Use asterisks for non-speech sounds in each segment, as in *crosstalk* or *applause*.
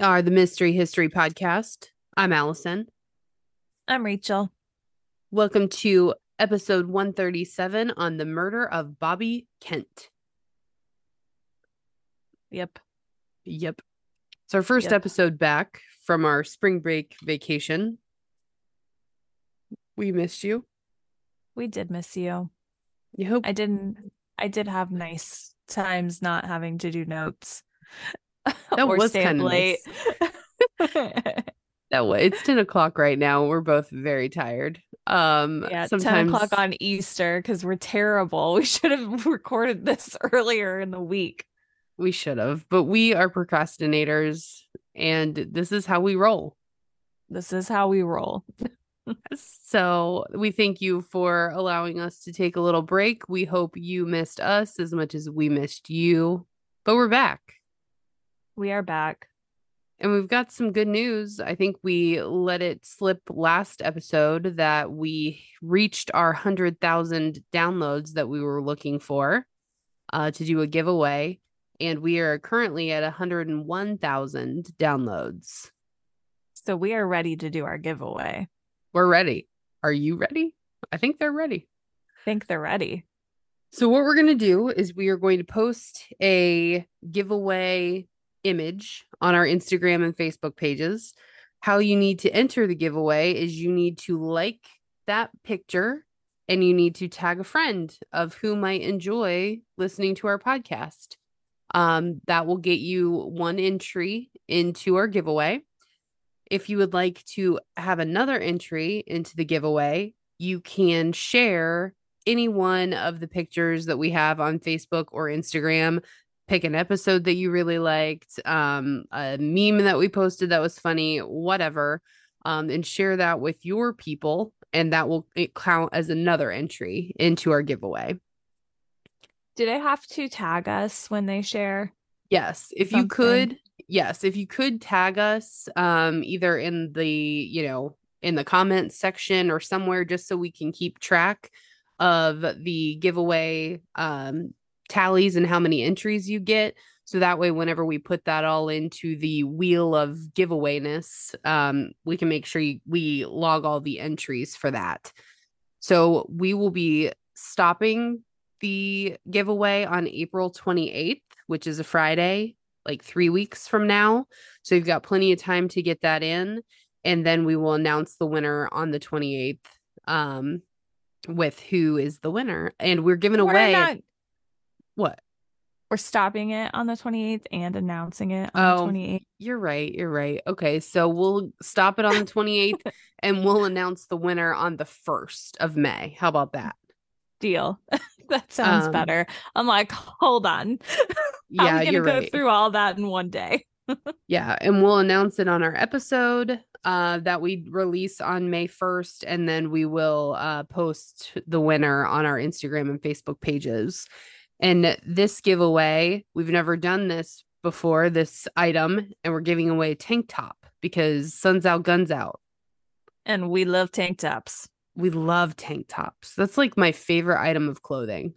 We are the Mystery History Podcast. I'm Allison. I'm Rachel. Welcome to episode 137 on the murder of Bobby Kent. Yep. Yep. It's our first Yep. episode back from our spring break vacation. We missed you. We did miss you. You hope I didn't I did have nice times not having to do notes. *laughs* That was kinda late. *laughs* that way. It's 10 o'clock right now. We're both very tired. Um yeah, sometimes 10 o'clock on Easter because we're terrible. *laughs* We should have recorded this earlier in the week. we should have, but we are procrastinators and this is how we roll. This is how we roll. So we thank you for allowing us to take a little break. We hope you missed us as much as we missed you, but we're back We are back. and we've got some good news. I think we let it slip last episode that we reached our 100,000 downloads that we were looking for uh, to do a giveaway. And we are currently at 101,000 downloads. So we are ready to do our giveaway. We're ready. Are you ready? I think they're ready. I think they're ready. So what we're going to do is we are going to post a giveaway image on our Instagram and Facebook pages. How you need to enter the giveaway is you need to like that picture and you need to tag a friend of who might enjoy listening to our podcast. Um, that will get you one entry into our giveaway. If you would like to have another entry into the giveaway, you can share any one of the pictures that we have on Facebook or Instagram. Pick an episode that you really liked, um, a meme that we posted that was funny, whatever, um, and share that with your people, and that will count as another entry into our giveaway. Do they have to tag us when they share? Yes, if you could, yes, if you could tag us, um, either in the you know in the comments section or somewhere, just so we can keep track of the giveaway um tallies and how many entries you get. So that way, whenever we put that all into the wheel of giveawayness, um, we can make sure you, we log all the entries for that. So we will be stopping the giveaway on April 28th, which is a Friday, like three weeks from now. So you've got plenty of time to get that in. And then we will announce the winner on the 28th um, with who is the winner. And we're giving We're away not- what? we're stopping it on the 28th and announcing it Oh. on the 28th. You're right. You're right. Okay. So we'll stop it on the 28th *laughs* and we'll announce the winner on the 1st of May. How about that? Deal. *laughs* that sounds Um, better. I'm like, hold on. *laughs* How yeah, gonna you're go right. through all that in one day? Yeah, and we'll announce it on our episode uh that we release on May 1st and then we will uh post the winner on our Instagram and Facebook pages. And this giveaway, we've never done this before, this item, and we're giving away a tank top because sun's out, guns out. And we love tank tops We love tank tops. That's like my favorite item of clothing.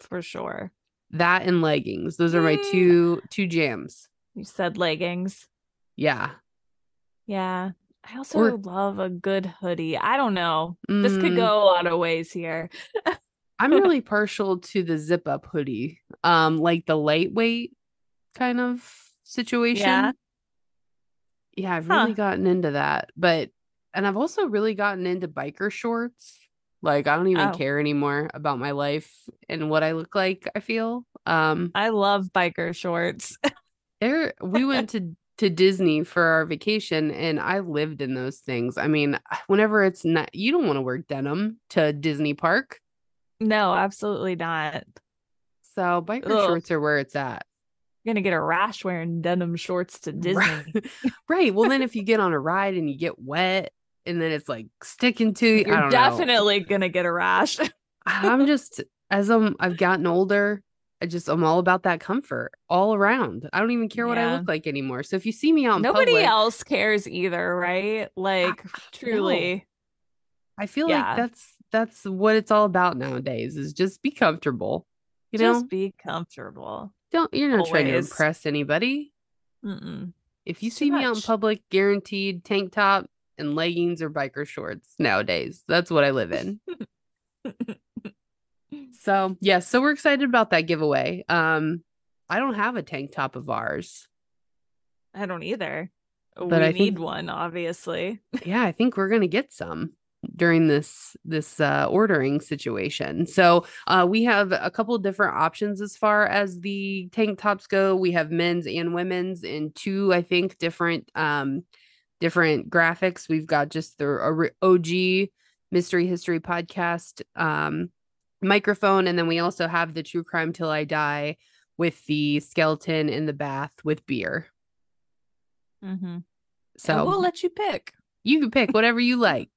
for sure. That and leggings. Those are my Mm. two two jams. You said leggings. Yeah. Yeah. I also Or- love a good hoodie. I don't know. This could Mm. go a lot of ways here. *laughs* I'm *laughs* really partial to the zip up hoodie. Um, like the lightweight kind of situation. Yeah. Yeah, I've Huh. really gotten into that. But and I've also really gotten into biker shorts. Like I don't even Oh. care anymore about my life and what I look like, I feel. Um I love biker shorts. *laughs* there we went to to Disney for our vacation and I lived in those things. I mean, whenever it's not you don't want to wear denim to Disney Park. No, absolutely not. So biker Ugh. shorts are where it's at. You're gonna get a rash wearing denim shorts to Disney. Right. *laughs* right. Well, then if you get on a ride and you get wet and then it's like sticking to you, You're don't know. definitely gonna get a rash. *laughs* I'm just as I'm I've gotten older, I just I'm all about that comfort all around. I don't even care what I look like anymore. So if you see me out Nobody public, else cares either, right? Like *sighs* truly. I feel Yeah. like that's that's what it's all about nowadays is just be comfortable. You just know, be comfortable. don't you're not trying to impress anybody. Mm-mm. If you It's see me out in public, guaranteed tank top and leggings or biker shorts nowadays. That's what I live in. *laughs* So, yes, so we're excited about that giveaway. Um I don't have a tank top of ours. I don't either. But we I need think- one, obviously. yeah, I think we're gonna get some during this this uh ordering situation. So uh we have a couple different options as far as the tank tops go. We have men's and women's in two, I think, different um different graphics. We've got just the OG mystery history podcast um microphone, and then we also have the true crime till I die with the skeleton in the bath with beer. Mm-hmm. So we'll let you pick. you can pick whatever you like.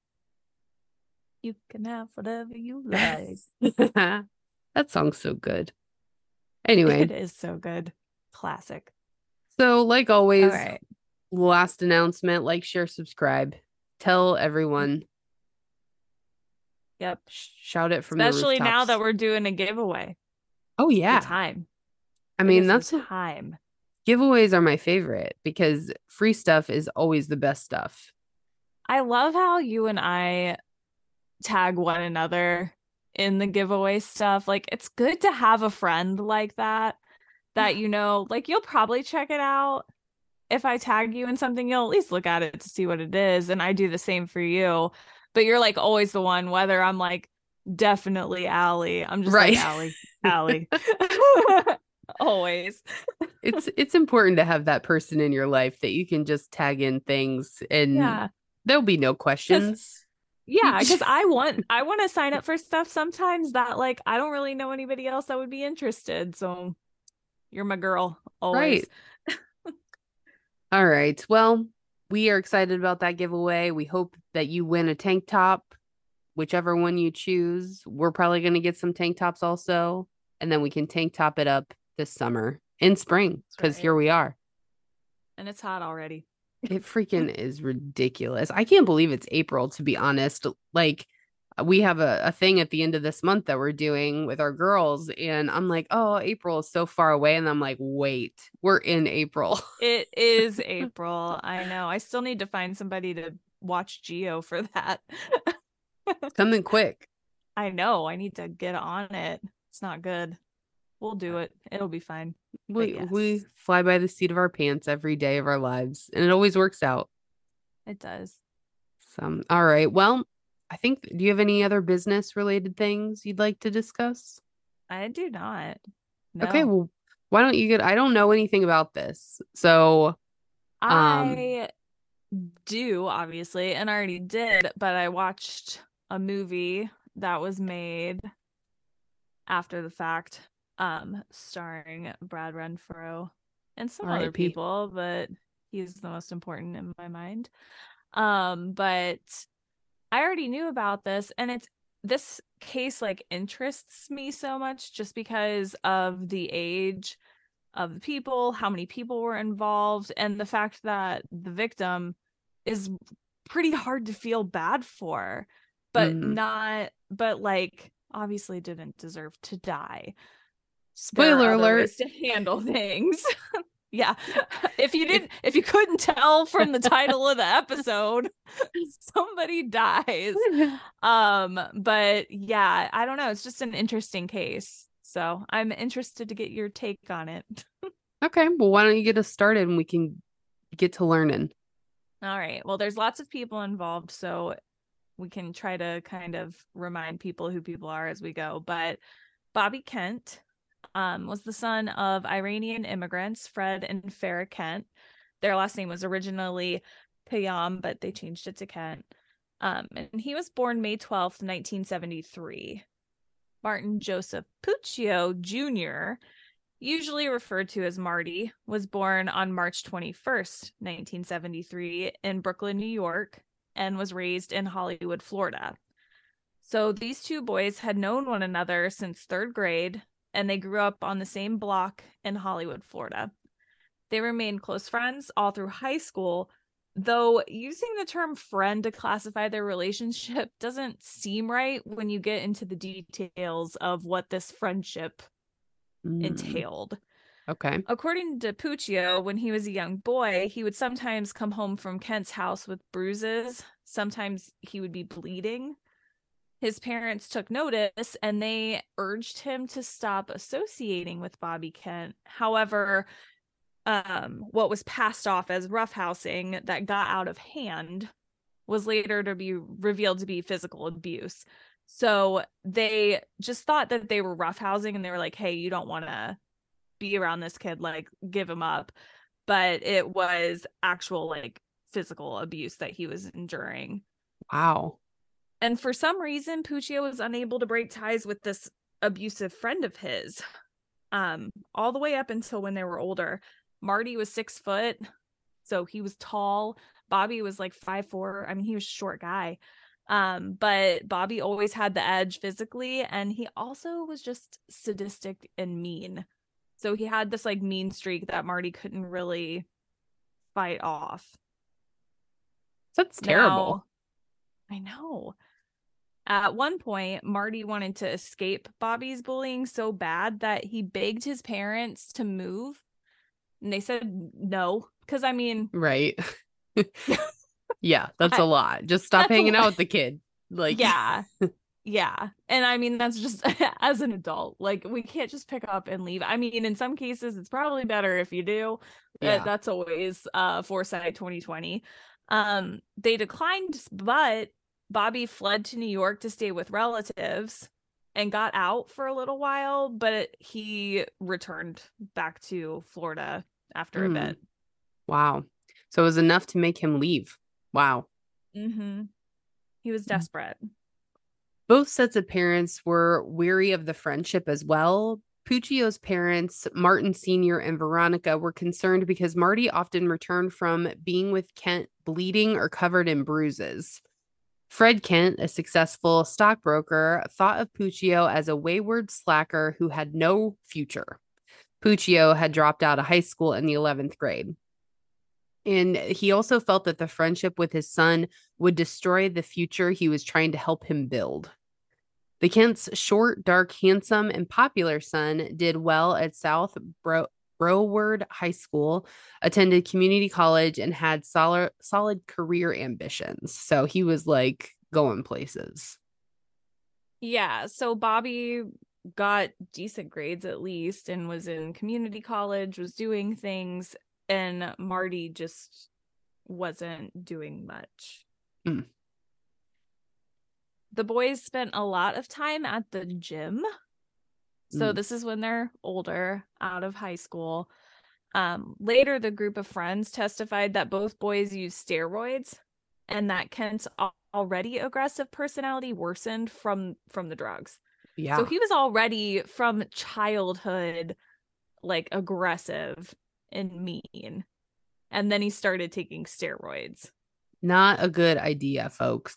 You can have whatever you *laughs* like. that song's so good. *laughs* Anyway, it is so good. Classic. so like always, right. last announcement like, share, subscribe, tell everyone, Yep. shout it from Especially now that we're doing a giveaway. Oh, It's yeah. time. I mean, that's time. giveaways are my favorite because free stuff is always the best stuff. I love how you and I tag one another in the giveaway stuff. Like it's good to have a friend like that that you know, like you'll probably check it out. If I tag you in something, you'll at least look at it to see what it is. And I do the same for you. But you're like always the one, whether I'm like definitely Allie. I'm just Right. like Allie, *laughs* Allie. *laughs* always. It's it's important to have that person in your life that you can just tag in things and Yeah. there'll be no questions. Yeah, *laughs* because I want I want to sign up for stuff sometimes that like I don't really know anybody else that would be interested. So you're my girl always. right. All right. Well, we are excited about that giveaway. We hope that you win a tank top, whichever one you choose. We're probably going to get some tank tops also, and then we can tank top it up this summer in spring because right. here we are. And it's hot already. It freaking is ridiculous. I can't believe it's April, to be honest. Like, uh, we have a, a thing at the end of this month that we're doing with our girls, and I'm like, oh, April is so far away. And I'm like, wait, we're in April. *laughs* It is April. I know. I still need to find somebody to watch Geo for that. *laughs* It's coming quick. I know. I need to get on it. It's not good. We'll do it. It'll be fine. We we fly by the seat of our pants every day of our lives, and it always works out. It does. So, all right. Well, I think. Do you have any other business related things you'd like to discuss? I do not. Okay. Well, why don't you get? I don't know anything about this, so um, I do obviously, and I already did, but I watched a movie that was made after the fact, um, starring Brad Renfro and some other people, but he's the most important in my mind. Um, but I already knew about this, and it's this case like interests me so much just because of the age of the people, how many people were involved, and the fact that the victim is pretty hard to feel bad for, but Mhm. not, but like obviously didn't deserve to die. Spoiler There are other alert. to handle things. *laughs* yeah. *laughs* If you didn't, if you couldn't tell from the title of the episode, *laughs* somebody dies um but yeah i don't know it's just an interesting case so i'm interested to get your take on it okay. Well, why don't you get us started and we can get to learning? all right well there's lots of people involved so we can try to kind of remind people who people are as we go but bobby kent um, was the son of iranian immigrants fred and farah kent their last name was originally payam but they changed it to kent um, and he was born may 12th 1973 Martin Joseph Puccio Jr., usually referred to as Marty, was born on March 21st, 1973, in Brooklyn, New York, and was raised in Hollywood, Florida. So these two boys had known one another since third grade, and they grew up on the same block in Hollywood, Florida. They remained close friends all through high school, though using the term friend to classify their relationship *laughs* doesn't seem right when you get into the details of what this friendship Mm. entailed. Okay. According to Puccio, when he was a young boy, he would sometimes come home from Kent's house with bruises. Sometimes he would be bleeding. His parents took notice and they urged him to stop associating with Bobby Kent. However, um, what was passed off as roughhousing that got out of hand was later to be revealed to be physical abuse. So they just thought that they were roughhousing and they were like, hey, you don't want to be around this kid, like, give him up. But it was actual, like, physical abuse that he was enduring. Wow. And for some reason, Puccio was unable to break ties with this abusive friend of his um, all the way up until when they were older. Marty was six foot, so he was tall. Bobby was like five four. I mean, he was short guy. Um, but Bobby always had the edge physically, and he also was just sadistic and mean. So he had this like mean streak that Marty couldn't really fight off. That's terrible. Now, I know. At one point, Marty wanted to escape Bobby's bullying so bad that he begged his parents to move and they said no. Because I mean, right. *laughs* yeah, that's I, a lot. Just stop hanging out with the kid. Like, yeah. *laughs* yeah. And I mean, that's just *laughs* as an adult. Like, we can't just pick up and leave. I mean, in some cases, it's probably better if you do. Yeah. that's always uh foresight 2020. Um, they declined, but Bobby fled to New York to stay with relatives and got out for a little while, but he returned back to Florida after mm. a bit. Wow. So it was enough to make him leave. Wow. Mm-hmm. He was mm. desperate. Both sets of parents were weary of the friendship as well. Puccio's parents, Martin Sr. and Veronica, were concerned because Marty often returned from being with Kent bleeding or covered in bruises. Fred Kent, a successful stockbroker, thought of Puccio as a wayward slacker who had no future. Puccio had dropped out of high school in the 11th grade. And he also felt that the friendship with his son would destroy the future he was trying to help him build. The Kent's short, dark, handsome, and popular son did well at South Bro- Broward High School, attended community college, and had solid solid career ambitions. So he was like going places. Yeah. So Bobby got decent grades at least and was in community college, was doing things, and Marty just wasn't doing much. Mm. The boys spent a lot of time at the gym so mm. this is when they're older, out of high school. Um, later, the group of friends testified that both boys used steroids and that Kent's already aggressive personality worsened from from the drugs. Yeah. So he was already from childhood like aggressive and mean. And then he started taking steroids. Not a good idea, folks.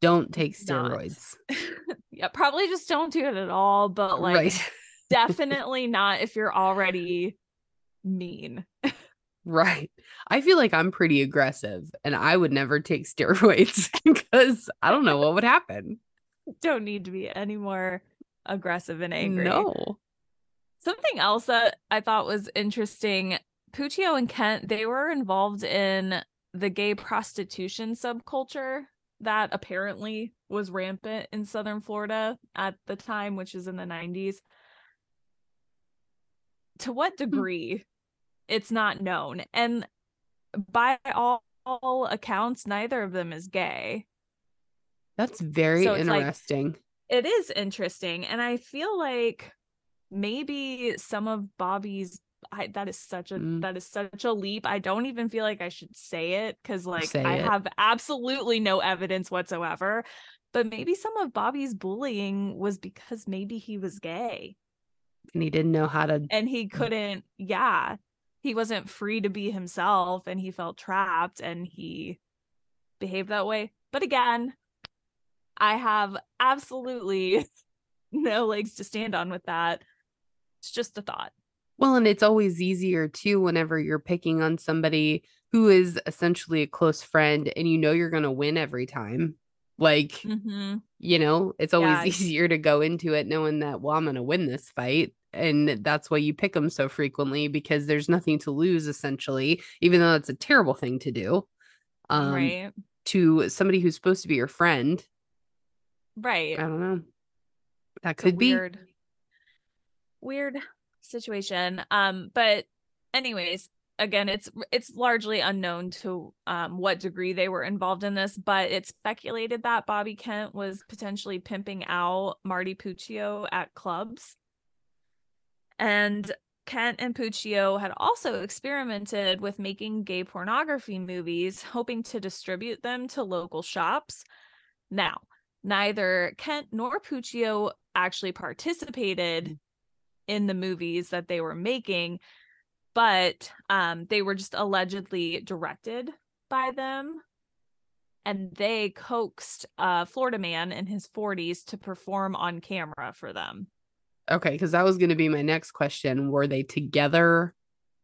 Don't take steroids. *laughs* yeah, probably just don't do it at all. But like, right. *laughs* definitely not if you're already mean. *laughs* right. I feel like I'm pretty aggressive and I would never take steroids because I don't know what would happen. Don't need to be any more aggressive and angry. No. Something else that I thought was interesting Puccio and Kent, they were involved in the gay prostitution subculture that apparently was rampant in southern Florida at the time, which is in the 90s. To what hmm. degree, it's not known. And by all, all accounts, neither of them is gay. That's very so interesting. Like, it is interesting. And I feel like maybe some of Bobby's I that is such a mm. that is such a leap. I don't even feel like I should say it because like say I it. have absolutely no evidence whatsoever. But maybe some of Bobby's bullying was because maybe he was gay. And he didn't know how to and he couldn't, yeah. He wasn't free to be himself and he felt trapped and he behaved that way. But again, I have absolutely *laughs* no legs to stand on with that. It's just a thought. Well, and it's always easier too whenever you're picking on somebody who is essentially a close friend and you know you're going to win every time. Like, mm-hmm. you know, it's always *laughs* yeah. easier to go into it knowing that, well, I'm going to win this fight and that's why you pick them so frequently because there's nothing to lose essentially even though that's a terrible thing to do um right. to somebody who's supposed to be your friend Right. i don't know that It's could be weird, weird situation. Um, but anyways, again, it's it's largely unknown to um what degree they were involved in this, but it's speculated that Bobby Kent was potentially pimping out Marty Puccio at clubs. And Kent and Puccio had also experimented with making gay pornography movies, hoping to distribute them to local shops. Now, neither Kent nor Puccio actually participated in the movies that they were making, but um, they were just allegedly directed by them. And they coaxed a Florida man in his 40s to perform on camera for them. okay because that was going to be my next question were they together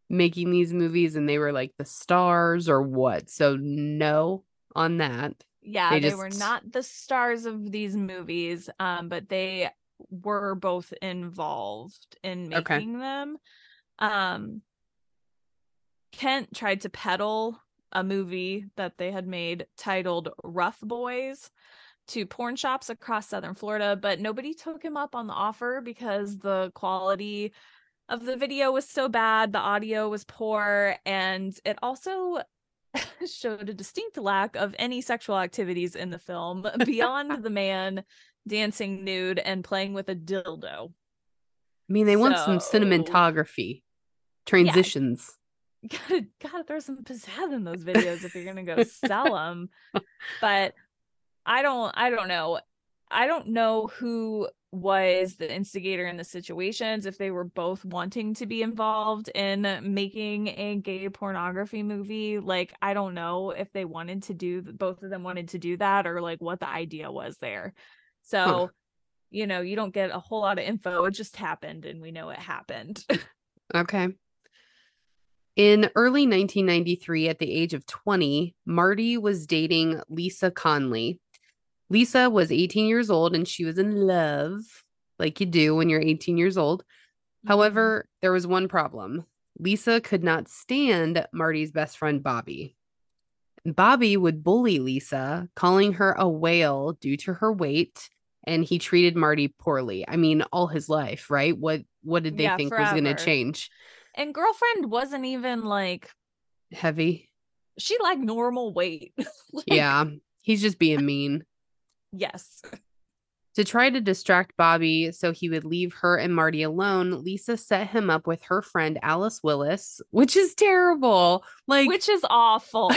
making these movies and they were like the stars or what so no on that Yeah, They they, were not the stars of these movies, um, but they were both involved in Okay. making them. Um, Kent tried to peddle a movie that they had made titled Rough Boys to porn shops across southern Florida, but nobody took him up on the offer because the quality of the video was so bad, the audio was poor, and it also *laughs* showed a distinct lack of any sexual activities in the film *laughs* beyond the man dancing nude and playing with a dildo. i mean they want some cinematography transitions. *laughs* Gotta gotta throw some pizzazz in those videos if you're gonna go sell them *laughs* but i don't i don't know. I don't know who was the instigator in the situations if they were both wanting to be involved in making a gay pornography movie. Like i don't know if they wanted to do both of them wanted to do that or like what the idea was there so Huh. you know you don't get a whole lot of info it just happened and we know it happened *laughs* Okay. In early 1993, at the age of 20, Marty was dating Lisa Conley. Lisa was 18 years old and she was in love, like you do when you're 18 years old. Mm-hmm. However, there was one problem Lisa could not stand Marty's best friend, Bobby. Bobby would bully Lisa, calling her a whale due to her weight, and he treated Marty poorly. I mean, all his life, right? What what did they Yeah, think was going to change? And girlfriend wasn't even like Heavy. she like normal weight. *laughs* Like, yeah, he's just being mean. Yes. To try to distract Bobby so he would leave her and Marty alone, Lisa set him up with her friend Alice Willis, which is terrible. Like, Which is awful.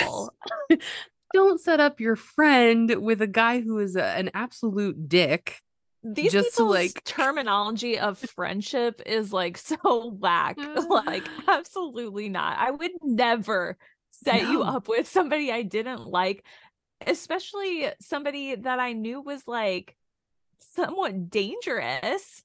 *laughs* don't set up your friend with a guy who is a- an absolute dick. These Just people's like- terminology of *laughs* friendship is like so whack. like mm. absolutely not. I would never set you up with somebody I didn't like, especially somebody that I knew was like somewhat dangerous.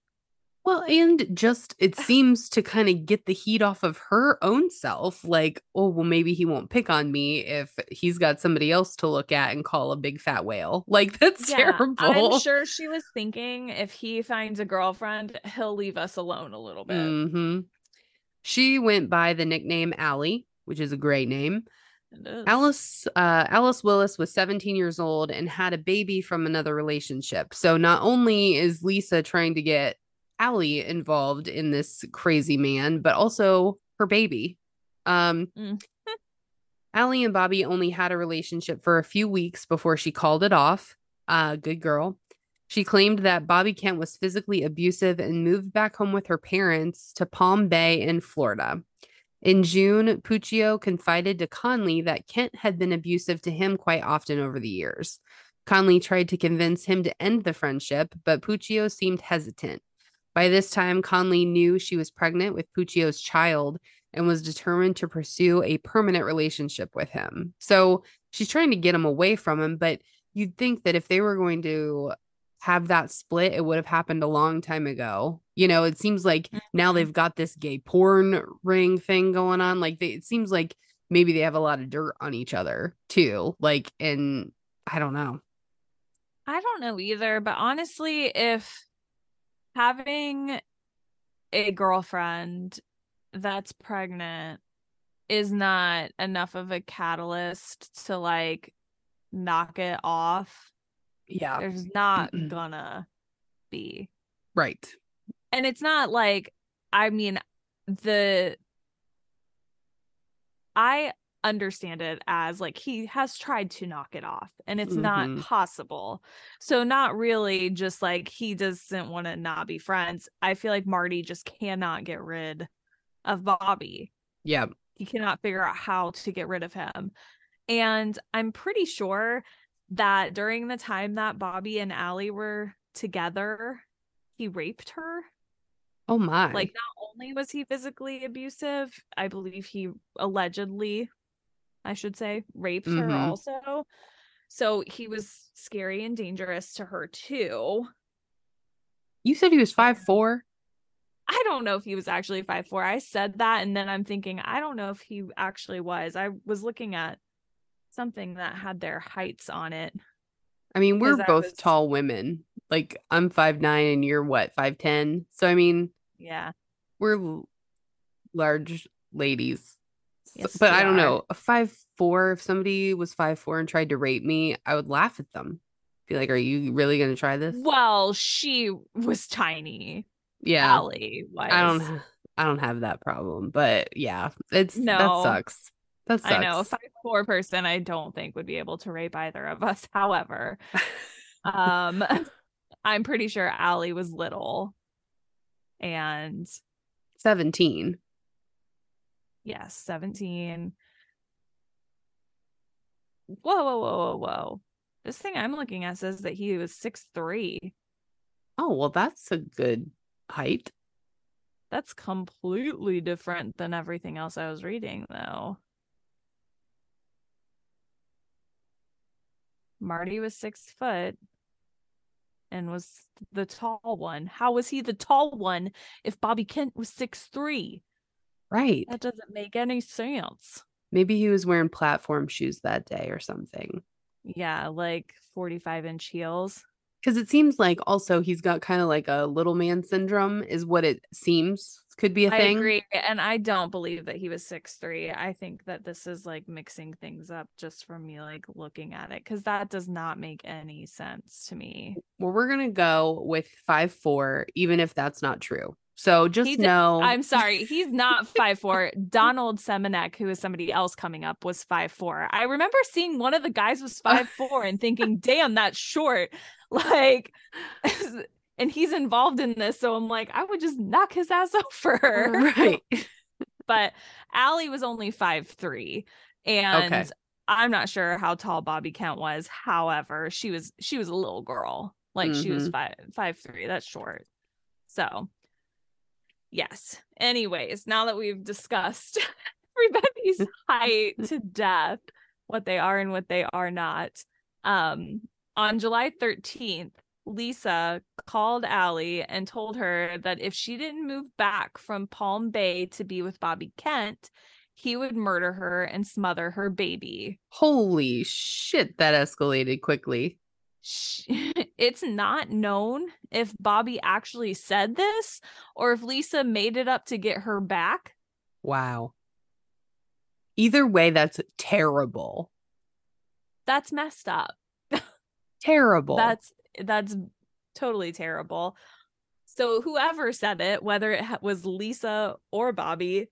Well, and just it seems to kind of get the heat off of her own self. Like, oh, well, maybe he won't pick on me if he's got somebody else to look at and call a big fat whale. *laughs* Like, that's terrible. I'm sure she was thinking if he finds a girlfriend, he'll leave us alone a little bit. hmm She went by the nickname Allie, which is a great name. Alice uh, Alice Willis was 17 years old and had a baby from another relationship. So not only is Lisa trying to get Allie involved in this crazy man, but also her baby. Um, Mm. *laughs* Allie and Bobby only had a relationship for a few weeks before she called it off. Uh, good girl. She claimed that Bobby Kent was physically abusive and moved back home with her parents to Palm Bay in Florida. In June, Puccio confided to Conley that Kent had been abusive to him quite often over the years. Conley tried to convince him to end the friendship, but Puccio seemed hesitant. By this time, Conley knew she was pregnant with Puccio's child and was determined to pursue a permanent relationship with him. So she's trying to get him away from him, but you'd think that if they were going to have that split, it would have happened a long time ago. You know, it seems like now Mhm. they've got this gay porn ring thing going on. Like they, it seems like maybe they have a lot of dirt on each other too. Like, and I don't know. I don't know either, but honestly, if having a girlfriend that's pregnant is not enough of a catalyst to like knock it off. Yeah. There's not gonna be. Right. And it's not like I mean the I understand it as like he has tried to knock it off and it's Mhm. not possible. So not really just like he doesn't want to not be friends. I feel like Marty just cannot get rid of Bobby. Yeah. He cannot figure out how to get rid of him. And I'm pretty sure that during the time that Bobby and Allie were together, he raped her. Oh my. Like not only was he physically abusive, I believe he allegedly, I should say, raped her Mhm. also. So he was scary and dangerous to her too. you said he was five four. I don't know if he was actually five four. I said that and then I'm thinking, I don't know if he actually was. I was looking at something that had their heights on it. I mean, we're both was- tall women. Like I'm five nine and you're what, five ten? So I mean, Yeah. we're l- large ladies. So- Yes, but I don't are. know. A five four, if somebody was five four and tried to rape me, I would laugh at them. Be like, Are you really gonna try this? Well, she was tiny. Yeah. Allie was. I don't I don't have that problem. But yeah, it's No. That sucks. I know a five four person I don't think would be able to rape either of us. *laughs* However, *laughs* um *laughs* I'm pretty sure Allie was little. And 17. yes, 17. Whoa, whoa, whoa, whoa, whoa. This thing I'm looking at says that he was six three. Oh, well, that's a good height. That's completely different than everything else I was reading, though. Marty was six foot and was the tall one. How was he the tall one if Bobby Kent was six three? Right. That doesn't make any sense. Maybe he was wearing platform shoes that day or something. Yeah, like 45 inch heels. Because it seems like also he's got kind of like a little man syndrome, is what it seems could be a I thing. agree. And I don't believe that he was six three. I think that this is like mixing things up just for me like looking at it because that does not make any sense to me. Well, we're gonna go with five four, even if that's not true. So just He did- know I'm sorry, he's not five four. Donald Semenec, who is somebody else coming up, was five four. I remember seeing one of the guys was *laughs* five four and thinking, damn, that's short. *laughs* Like *laughs* and he's involved in this. So I'm like, I would just knock his ass over. right. but Allie was only five three, and Okay. I'm not sure how tall Bobby Kent was. However, she was she was a little girl, like she was Mhm. five five three. That's short. So, yes. Anyways, now that we've discussed *laughs* everybody's *laughs* height to death, what they are and what they are not, um, on July 13th. Lisa called Allie and told her that if she didn't move back from Palm Bay to be with Bobby Kent, he would murder her and smother her baby. Holy shit, that escalated quickly. *laughs* It's not known if Bobby actually said this or if Lisa made it up to get her back. Wow. Either way, that's terrible. That's messed up. *laughs* Terrible. That's that's totally terrible. So whoever said it, whether it was Lisa or Bobby,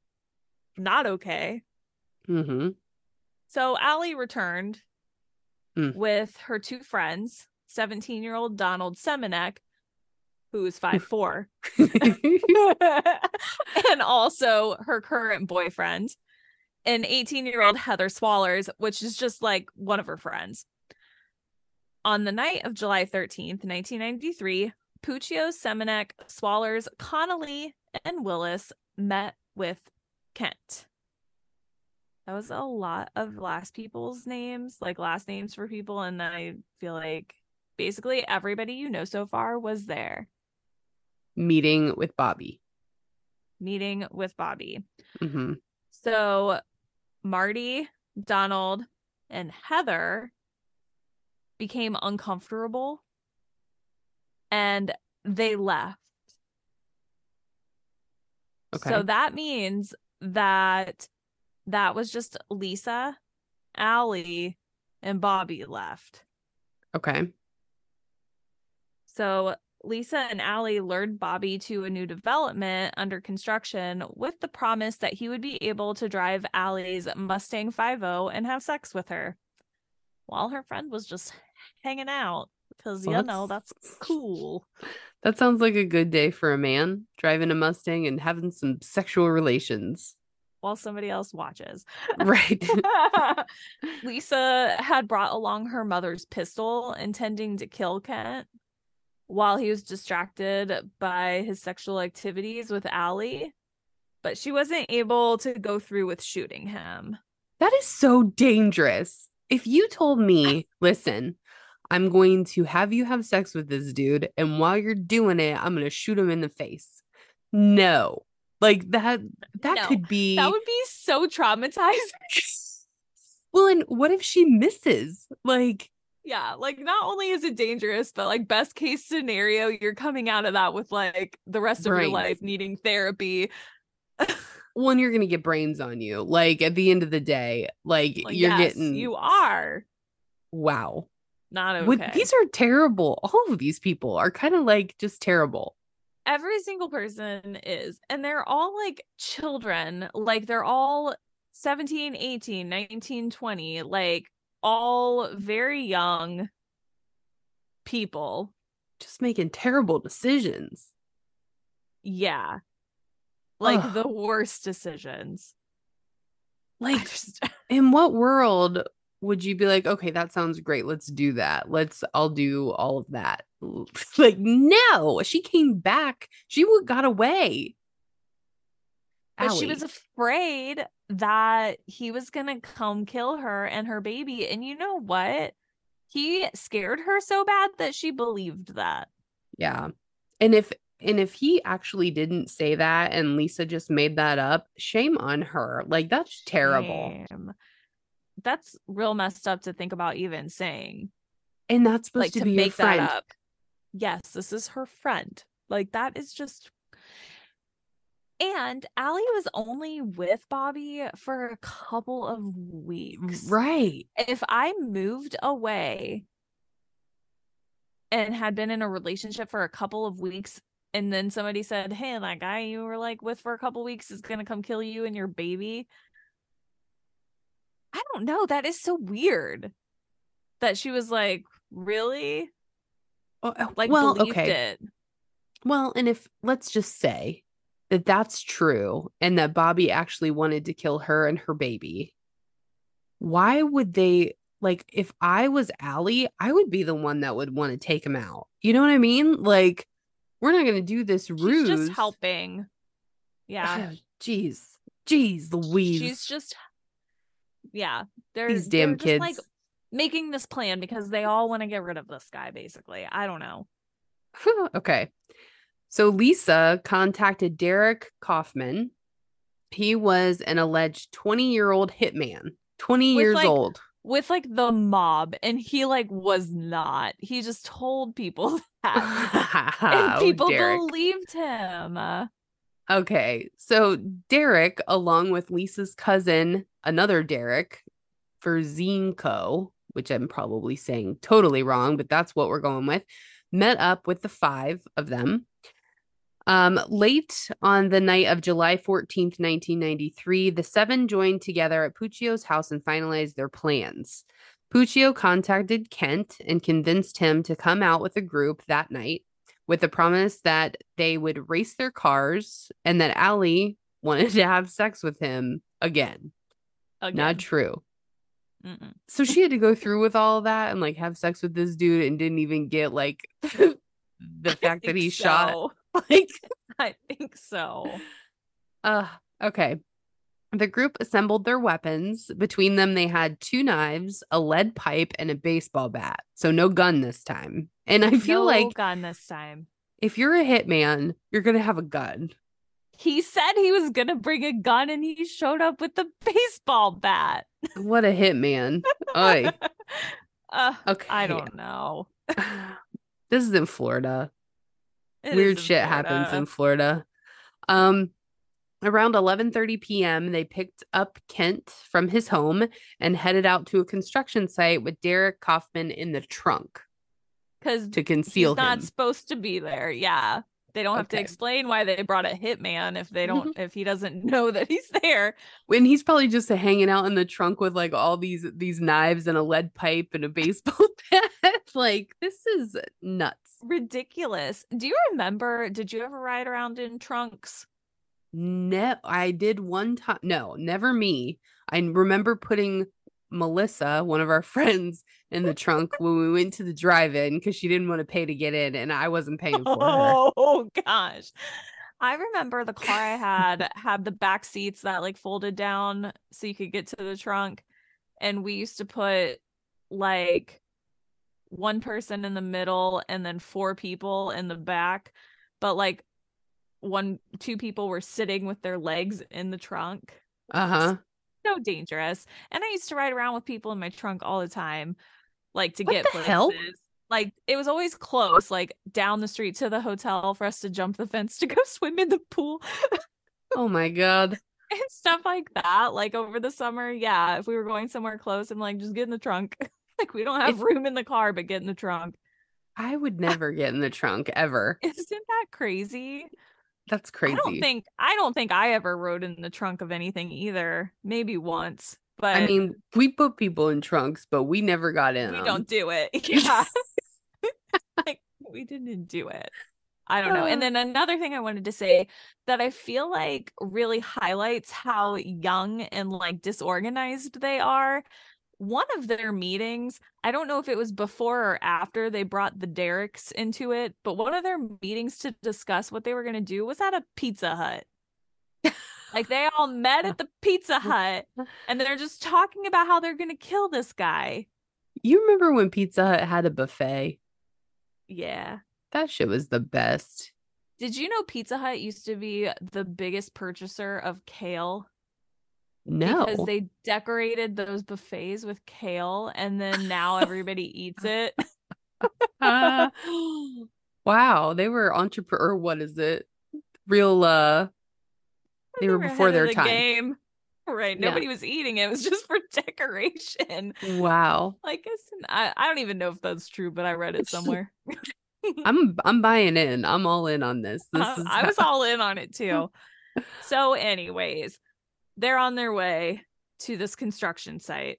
not okay. mm-hmm. So Allie returned Mm. with her two friends, 17 year old Donald Semenec, who is 5'4, *laughs* and also her current boyfriend, and 18 year old Heather Swallers, which is just like one of her friends. On the night of July 13th, 1993, Puccio, Semenec, Swallers, Connolly, and Willis met with Kent. That was a lot of last people's names, like last names for people. And I feel like basically everybody you know so far was there Meeting with Bobby. meeting with Bobby. hmm So Marty, Donald, and Heather became uncomfortable and they left. Okay. So that means that that was just Lisa, Allie, and Bobby left. okay. So Lisa and Allie lured Bobby to a new development under construction with the promise that he would be able to drive Allie's Mustang 50 and have sex with her while her friend was just hanging out because Well, you know that's cool. *laughs* That sounds like a good day for a man driving a Mustang and having some sexual relations. While somebody else watches. Right. *laughs* *laughs* Lisa had brought along her mother's pistol, intending to kill Kent while he was distracted by his sexual activities with Allie. But she wasn't able to go through with shooting him. That is so dangerous. If you told me, *laughs* listen, I'm going to have you have sex with this dude, and while you're doing it, I'm going to shoot him in the face. No. Like that, that No, could be. That would be so traumatizing. *laughs* well, and what if she misses? Like, yeah, like not only is it dangerous, but like best case scenario, you're coming out of that with like the rest of Brains. your life needing therapy. *laughs* one, you're going to get brains on you. Like, at the end of the day, like, Like, you're yes, getting. you are Wow. not okay. Would- these are terrible. All of these people are kind of like just terrible. Every single person is and they're all like children like they're all 17 18 19 20 like all very young people Just making terrible decisions. yeah like Ugh. the worst decisions Like, *laughs* just in what world would you be like, okay, that sounds great. Let's do that. Let's, I'll do all of that. *laughs* Like, no, she came back. She would got away. but she was afraid that he was gonna come kill her and her baby and you know what he scared her so bad that she believed that Yeah. And if and if he actually didn't say that and Lisa just made that up, shame on her. Like that's terrible. Shame. That's real messed up to think about even saying. And that's supposed like to, to be your make friend. that up. Yes, this is her friend. Like that is just and Allie was only with Bobby for a couple of weeks. Right. If I moved away and had been in a relationship for a couple of weeks and then somebody said, Hey, that guy you were like with for a couple weeks is gonna come kill you and your baby. I don't know. That is so weird. That she was like, Really? Oh, oh, Like well, okay. it. Well, and if let's just say that that's true and that Bobby actually wanted to kill her and her baby, why would they like if I was Allie, I would be the one that would want to take him out. You know what I mean? Like, we're not gonna do this ruse. She's just helping. Yeah. *sighs* Jeez. Jeez, Louise. She's just yeah. They're These damn they're just, kids. like making this plan because they all want to get rid of this guy, basically. I don't know. *laughs* okay. So Lisa contacted Derek Kaufman. He was an alleged 20 year old hitman, 20 With, years like, old. With like the mob, and he like was not. He just told people *laughs* that. *laughs* and Oh, people believed him. Okay. So Derek, along with Lisa's cousin, another Derek, Verzinko, which I'm probably saying totally wrong, but that's what we're going with, met up with the five of them. Um, late on the night of July 14th, 1993, the seven joined together at Puccio's house and finalized their plans. Puccio contacted Kent and convinced him to come out with a group that night with the promise that they would race their cars and that Allie wanted *laughs* to have sex with him again. Again. Not true. Mm-mm. So she had to go through with all that and like have sex with this dude and didn't even get like *laughs* the *laughs* fact that he shot *laughs* like I think so. uh okay. The group assembled their weapons. Between them, they had two knives, a lead pipe, and a baseball bat. So no gun this time. And I feel no like gun this time. if you're a hitman, you're gonna have a gun. He said he was gonna bring a gun, and he showed up with a *laughs* baseball bat. What a hitman. Oy. *laughs* uh, Okay. I don't know. *sighs* this is in Florida. It Weird shit happens in Florida. Um Around 11:30 p.m., they picked up Kent from his home and headed out to a construction site with Derek Kaufman in the trunk Because to conceal he's not him. supposed to be there. Yeah. They don't have to explain why they brought a hitman if they don't mm-hmm. if he doesn't *laughs* know that he's there. when he's probably just hanging out in the trunk with like all these these knives and a lead pipe and a baseball *laughs* bat. like this is nuts. Ridiculous. Do you remember? Did you ever ride around in trunks? No, I did one time. No, never me. I remember putting Melissa, one of our *laughs* friends, in the trunk when we went to the drive-in because she didn't want to pay to get in, and I wasn't paying for her. Oh gosh. I remember the car I had had the back seats that like folded down so you could get to the trunk. And we used to put like one person in the middle and then four people in the back. But like one, two people were sitting with their legs in the trunk. Uh-huh. So dangerous. And I used to ride around with people in my trunk all the time, like to What get the places. hell? Like it was always close, like down the street to the hotel for us to jump the fence to go *laughs* swim in the pool Oh my god. *laughs* and stuff like that. Like over the summer, yeah. If we were going somewhere close, I'm like, just get in the trunk. *laughs* like we don't have room in the car, but get in the trunk. I would never get in the trunk ever. Isn't that crazy? That's crazy. I don't think I don't think I ever rode in the trunk of anything either. Maybe once, but I mean, we put people in trunks, but we never got in. we 'em. don't do it. *laughs* *laughs* Yeah. *laughs* like we didn't do it. I don't know. And Uh. then another thing I wanted to say that I feel like really highlights how young and like disorganized they are. One of their meetings, I don't know if it was before or after they brought the Dereks into it, but one of their meetings to discuss what they were going to do was at a Pizza Hut. Like they all met at the Pizza Hut and they're just talking about how they're going to kill this guy. You remember when Pizza Hut had a buffet? Yeah. That shit was the best. Did you know Pizza Hut used to be the biggest purchaser of kale? No. Because they decorated those buffets with kale and then now everybody eats *laughs* it. Ah. *laughs* wow, they were entrepreneur. What is it? Real. uh They were before their the time. Game. Right. Yeah. Nobody was eating it. It was just *laughs* for decoration. Wow. Like it's I, I don't even know if that's true, but I read it *laughs* somewhere. *laughs* I'm I'm buying in. I'm all in on this. This Uh, I was all in on it too. So, anyways, they're on their way to this construction site.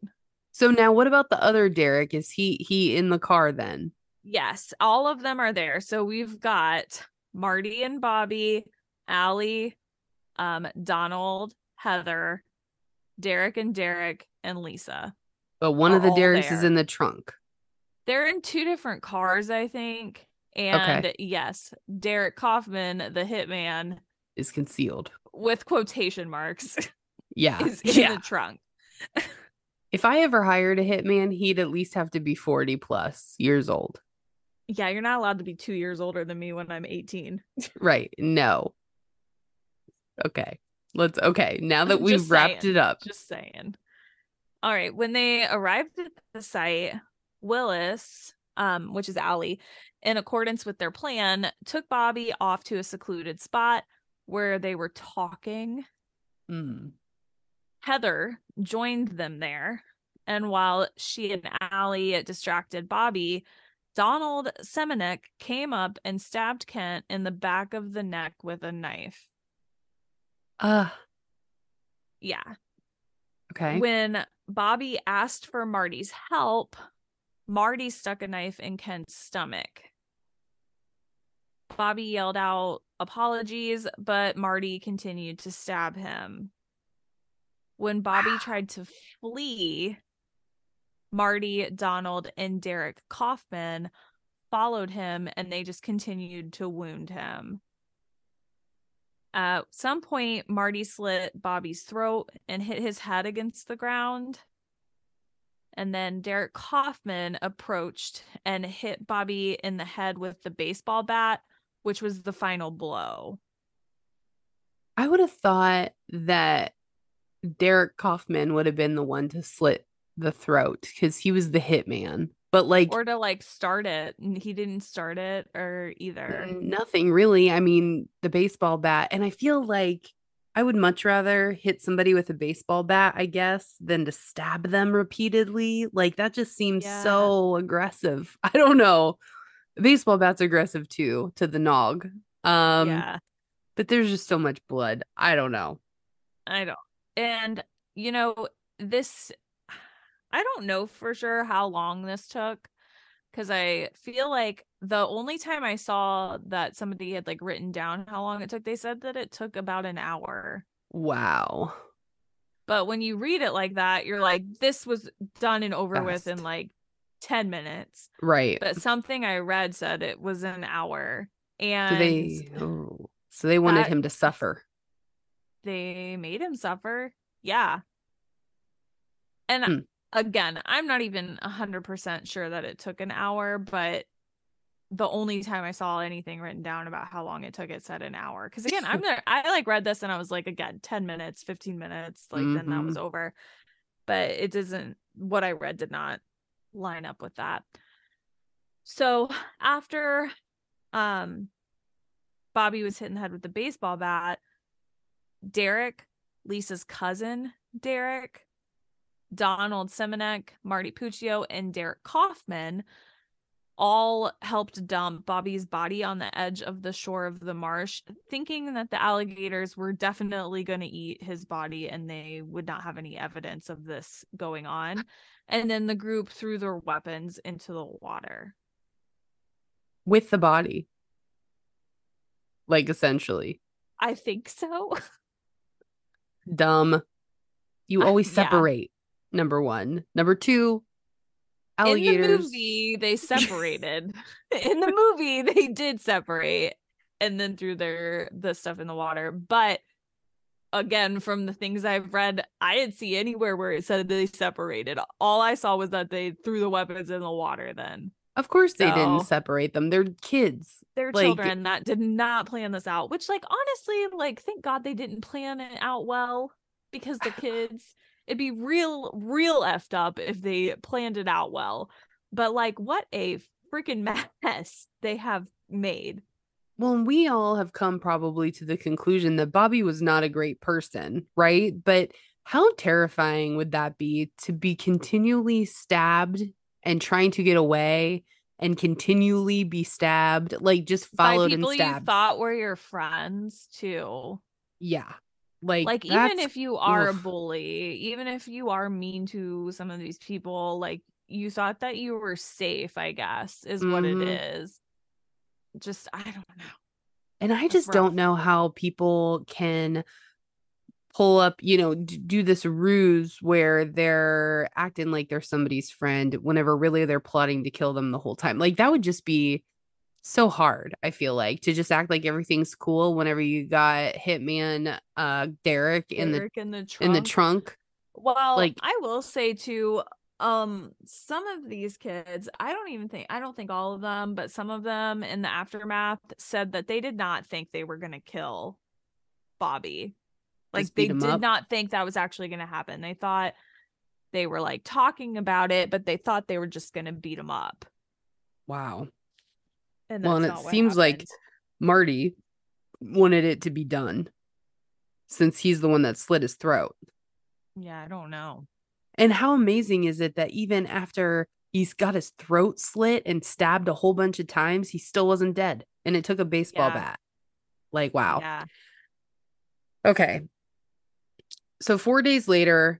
So now what about the other Derek? Is he he in the car then? Yes, all of them are there. So we've got Marty and Bobby, Ali, um, Donald, Heather, Derek and Derek, and Lisa. But one of the all Derek's is in the trunk. They're in two different cars, I think. And yes, Derek Kaufman, the hitman, Is concealed. with quotation marks, *laughs* Yeah. is in yeah. the trunk. *laughs* If I ever hired a hitman, he'd at least have to be 40 plus years old. Yeah, you're not allowed to be two years older than me when I'm 18. *laughs* Right. No. Okay. Let's okay. Now that we've Just wrapped saying. it up. Just saying. All right. When they arrived at the site, Willis, um, which is Ali, in accordance with their plan, took Bobby off to a secluded spot where they were talking. Mm. Heather joined them there. And while she and Ali distracted Bobby, Donald Semenec came up and stabbed Kent in the back of the neck with a knife. Uh, Yeah. okay. When Bobby asked for Marty's help, Marty stuck a knife in Kent's stomach. Bobby yelled out apologies, but Marty continued to stab him. When Bobby *sighs* tried to flee, Marty, Donald, and Derek Kaufman followed him and they just continued to wound him. At some point, Marty slit Bobby's throat and hit his head against the ground. And then Derek Kaufman approached and hit Bobby in the head with the baseball bat, which was the final blow. I would have thought that Derek Kaufman would have been the one to slit the throat because he was the hitman. But like Or to like start it. and He didn't start it or either. nothing really. I mean, the baseball bat. And I feel like, I would much rather hit somebody with a baseball bat, I guess, than to stab them repeatedly. Like that just seems Yeah. so aggressive. *laughs* I don't know. Baseball bat's aggressive too to the nog. Um yeah. but there's just so much blood. I don't know. I don't. And you know, this I don't know for sure how long this took cuz I feel like the only time I saw that somebody had like written down how long it took, they said that it took about an hour. Wow. But when you read it like that, you're like this was done and over with in like 10 minutes. Right. But something I read said it was an hour. And So they oh, so they wanted him to suffer. they made him suffer. Yeah. And Hmm. Again, I'm not even 100% sure that it took an hour, but the only time I saw anything written down about how long it took, it said an hour. Because again, I'm *laughs* there, I like read this and I was like, again, 10 minutes, 15 minutes, like then that was over. But it doesn't, what I read did not line up with that. So after um Bobby was hit in the head with the baseball bat, Derek, Lisa's cousin, Derek, Donald Semenec, Marty Puccio, and Derek Kaufman all helped dump Bobby's body on the edge of the shore of the marsh, thinking that the alligators were definitely going to eat his body and they would not have any evidence of this going on. And then the group threw their weapons into the water. With the body. Like essentially. I think so. *laughs* Dumb. You Uh, always yeah. separate. Number one. Number two. In the movie, they separated. *laughs* in the movie, they did separate and then threw their the stuff in the water. But again, from the things I've read, I didn't see anywhere where it said they separated. All I saw was that they threw the weapons in the water. Then Of course they didn't separate them. They're kids. their Like- children that did not plan this out. Which, like, honestly, like, thank God they didn't plan it out well because the kids. It'd be real, real effed up if they planned it out well. But like, what a freaking *laughs* mess they have made. Well, and we all have come probably to the conclusion that Bobby was not a great person, right? But how terrifying would that be to be continually stabbed and trying to get away and continually be stabbed, like just followed By and people you stabbed? thought were your friends too. yeah. Like, Like even if you are a bully, even if you are mean to some of these people, like you thought that you were safe, I guess, is what it Mhm. is. Just I don't know. And I just don't know how people can pull up, you know, d- do this ruse where they're acting like they're somebody's friend whenever really they're plotting to kill them the whole time. Like that would just be so hard, I feel like, to just act like everything's cool whenever you got Hitman uh Derek in the in the trunk. in the trunk. Well, like- I will say too, um, some of these kids, I don't even think I don't think all of them, but some of them in the aftermath said that they did not think they were gonna kill Bobby. Like they did up? not think that was actually gonna happen. They thought they were like talking about it, but they thought they were just gonna beat him up. Wow. And Well, and it seems like- Marty wanted it to be done since he's the one that slit his throat. yeah, I don't know. And how amazing is it that even after he's got his throat slit and stabbed a whole bunch of times, he still wasn't dead? And it took a baseball Yeah. bat. Like, wow. Yeah. Okay. So, four days later,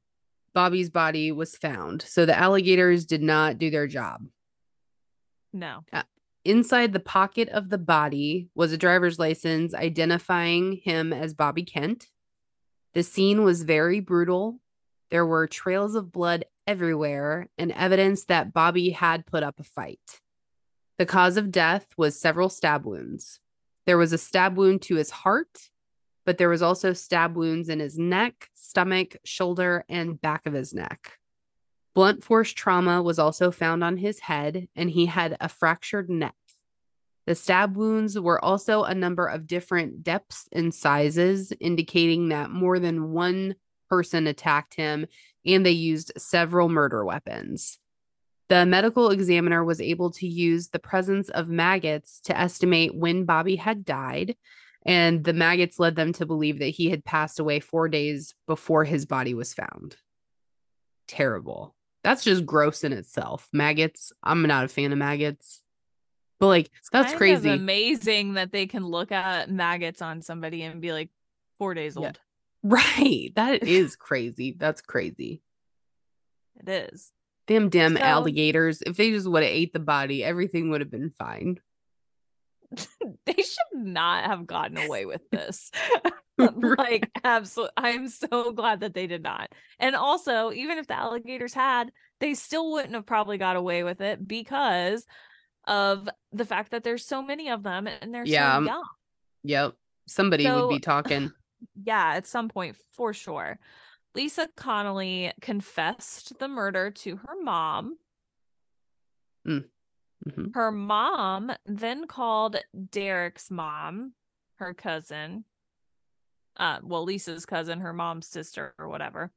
Bobby's body was found. So, the alligators did not do their job. No. Uh, Inside the pocket of the body was a driver's license identifying him as Bobby Kent. The scene was very brutal. There were trails of blood everywhere and evidence that Bobby had put up a fight. The cause of death was several stab wounds. There was a stab wound to his heart, but there was also stab wounds in his neck, stomach, shoulder, and back of his neck. Blunt force trauma was also found on his head, and he had a fractured neck. The stab wounds were also a number of different depths and sizes, indicating that more than one person attacked him, and they used several murder weapons. The medical examiner was able to use the presence of maggots to estimate when Bobby had died, And the maggots led them to believe that he had passed away four days before his body was found. Terrible. That's just gross in itself. Maggots. I'm not a fan of maggots. But like that's Kind of crazy. amazing that they can look at maggots on somebody and be like four days Yeah. old. Right. That *laughs* is crazy. That's crazy. It is. Damn damn So- alligators. If they just would have ate the body, everything would have been fine. *laughs* They should not have gotten away with this. *laughs* like absolutely i'm so glad that they did not and also even if the alligators had they still wouldn't have probably got away with it because of the fact that there's so many of them and they're Yeah, so young Yep. Somebody would be talking. *laughs* yeah at some point for sure lisa connelly confessed the murder to her mom Mhm. her mom then called derek's mom her cousin uh well lisa's cousin her mom's sister or whatever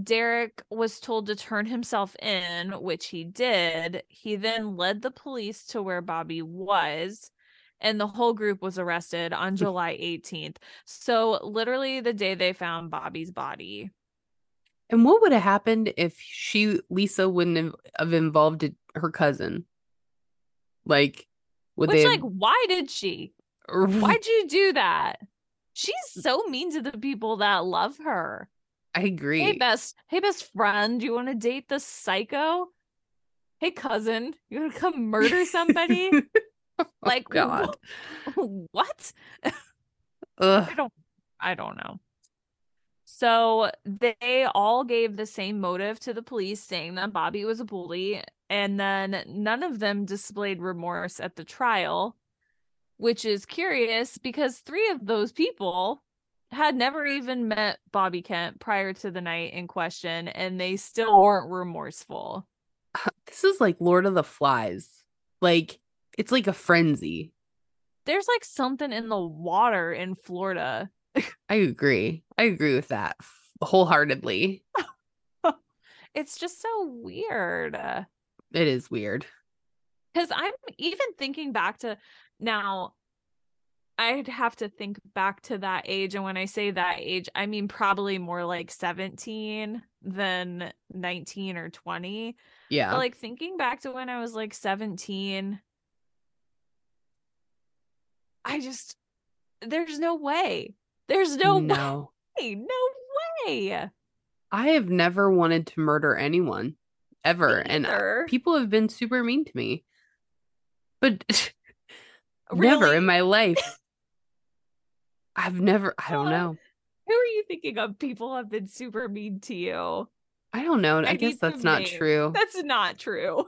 derek was told to turn himself in which he did. He then led the police to where bobby was and the whole group was arrested on july 18th so literally the day they found bobby's body. And what would have happened if she, Lisa, wouldn't have, have involved her cousin? Like, would which they? like why did she? Why'd *laughs* you do that? She's so mean to the people that love her I agree. Hey best, hey best friend, you want to date the psycho? Hey cousin, you want to come murder somebody? *laughs* Oh, like Oh, God. wh- *laughs* what? *laughs* Ugh. I don't I don't know. So they all gave the same motive to the police saying that Bobby was a bully and then none of them displayed remorse at the trial, which is curious because three of those people had never even met Bobby Kent prior to the night in question and they still weren't remorseful. *sighs* This is like Lord of the Flies. Like, it's like a frenzy. There's like something in the water in Florida. *laughs* I agree. I agree with that wholeheartedly. *laughs* It's just so weird. It is weird. because I'm even thinking back to now. I'd have to think back to that age, and when I say that age, I mean probably more like 17 than 19 or 20. Yeah. But like thinking back to when I was like 17, I just there's no way. There's no *laughs* no. way. No way. I have never wanted to murder anyone ever. And uh, I- people have been super mean to me. But *laughs* never in my life. I've never, I don't know. Who are you thinking of? People have been super mean to you. I don't know. I, I guess that's not names. true. That's not true.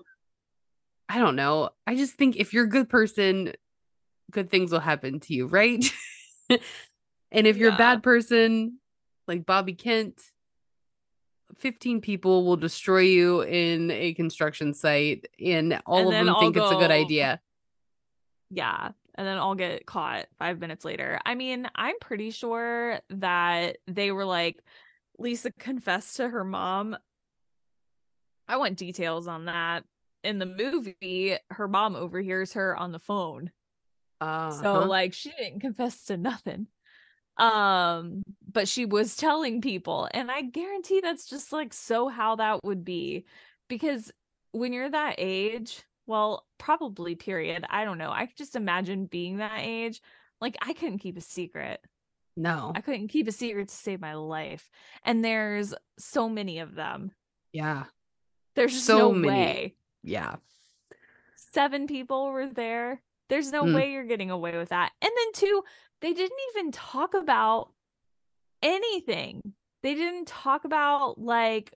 I don't know. I just think if you're a good person, good things will happen to you, right? *laughs* and if you're a bad person, like Bobby Kent, 15 people will destroy you in a construction site, and all And of them I'll think it's a good idea. Yeah. And then I'll get caught five minutes later. I mean, I'm pretty sure that they were like, Lisa confessed to her mom. I want details on that. In the movie, her mom overhears her on the phone. Uh, So like she didn't confess to nothing. Um, but she was telling people, and I guarantee that's just like so how that would be. Because when you're that age, well, probably period. I don't know. I could just imagine being that age. Like I couldn't keep a secret. no. I couldn't keep a secret to save my life. And there's so many of them. yeah. There's So no many. way. Yeah. seven people were there. There's no Mm. way you're getting away with that. And then two, they didn't even talk about anything. They didn't talk about like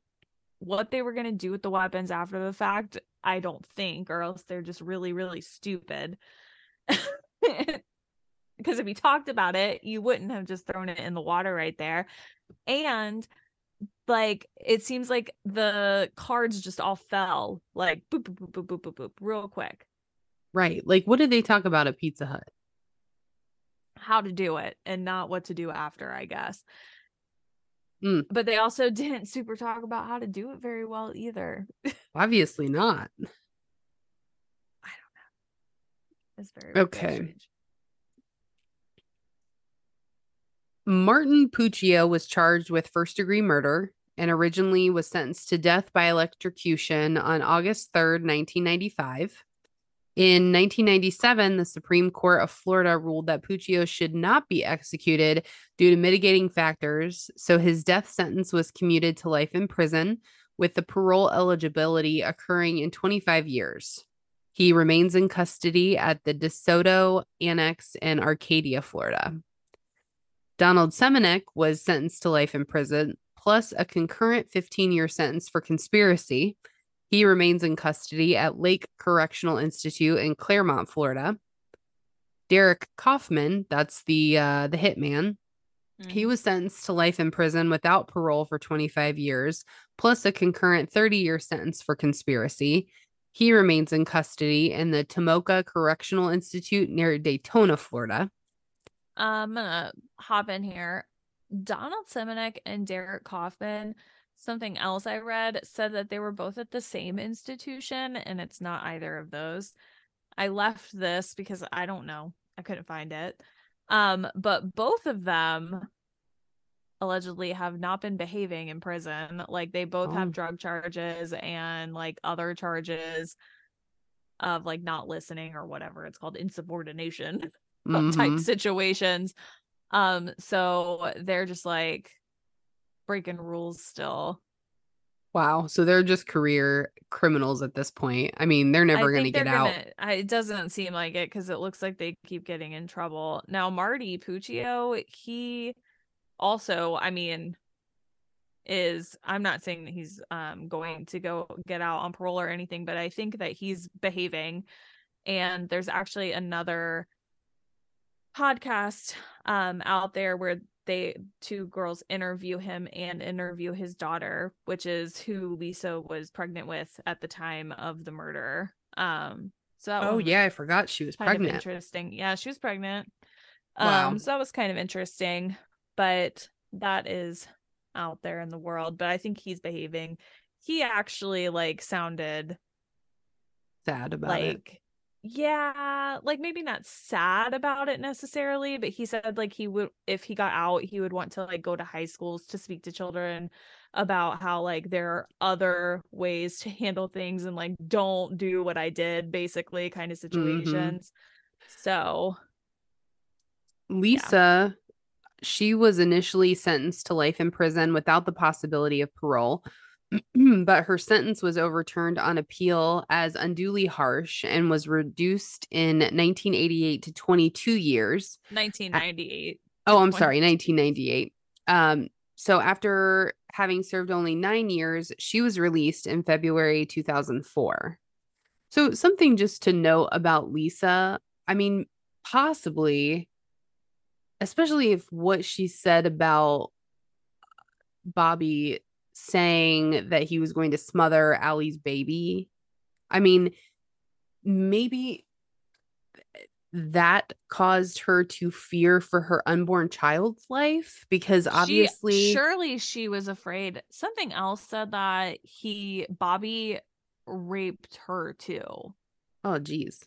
what they were going to do with the weapons after the fact. I don't think, or else they're just really, really stupid. *laughs* Because if you talked about it, you wouldn't have just thrown it in the water right there. And like it seems like the cards just all fell like boop boop boop boop boop boop, boop real quick. Right. Like, what did they talk about at Pizza Hut? How to do it and not what to do after, I guess. Mm. But they also *laughs* didn't super talk about how to do it very well either. *laughs* Obviously not. I don't know. It's very very Okay. strange. Martin Puccio was charged with first degree murder and originally was sentenced to death by electrocution on August 3rd, 1995. In 1997, the Supreme Court of Florida ruled that Puccio should not be executed due to mitigating factors, so his death sentence was commuted to life in prison, with the parole eligibility occurring in 25 years. He remains in custody at the DeSoto Annex in Arcadia, Florida. Donald Semenec was sentenced to life in prison, plus a concurrent 15 year sentence for conspiracy. He remains in custody at Lake Correctional Institute in Clermont, Florida. Derek Kaufman, that's the uh, the hitman, mm-hmm. he was sentenced to life in prison without parole for 25 years, plus a concurrent 30 year sentence for conspiracy. He remains in custody in the Tomoka Correctional Institute near Daytona, Florida. I'm gonna hop in here. Donald Semenec and Derek Kaufman, something else I read said that they were both at the same institution, and it's not either of those. I left this because I don't know. I couldn't find it. Um, but both of them allegedly have not been behaving in prison. Like they both oh. have drug charges and like other charges of like not listening or whatever it's called insubordination *laughs* mm-hmm. type situations. Um, so they're just like breaking rules still. Wow. So they're just career criminals at this point. I mean, they're never going to get out. Gonna, it doesn't seem like it because it looks like they keep getting in trouble. Now, Marty Puccio, he also, I mean, is I'm not saying that he's um going to go get out on parole or anything, but I think that he's behaving. And there's actually another podcast um out there where they two girls interview him and interview his daughter, which is who Lisa was pregnant with at the time of the murder. Um so Oh yeah, I forgot she was pregnant. interesting. Yeah, she was pregnant. Wow. Um so that was kind of interesting, but that is out there in the world, but I think he's behaving. He actually like sounded sad about like, it yeah like maybe not sad about it necessarily but he said like he would if he got out he would want to like go to high schools to speak to children about how like there are other ways to handle things and like don't do what i did basically kind of mm-hmm. situations mm-hmm. so lisa yeah. she was initially sentenced to life in prison without the possibility of parole *clears throat* but her sentence was overturned on appeal as unduly harsh and was reduced in 1988 to 22 years. 1998. Oh, I'm sorry, 1998. Um, so after having served only nine years, she was released in February 2004. So something just to note about Lisa. I mean, possibly, especially if what she said about Bobby saying that he was going to smother Ali's baby. I mean, maybe that caused her to fear for her unborn child's life because obviously she, surely she was afraid. Something else said that he bobby raped her too. Oh geez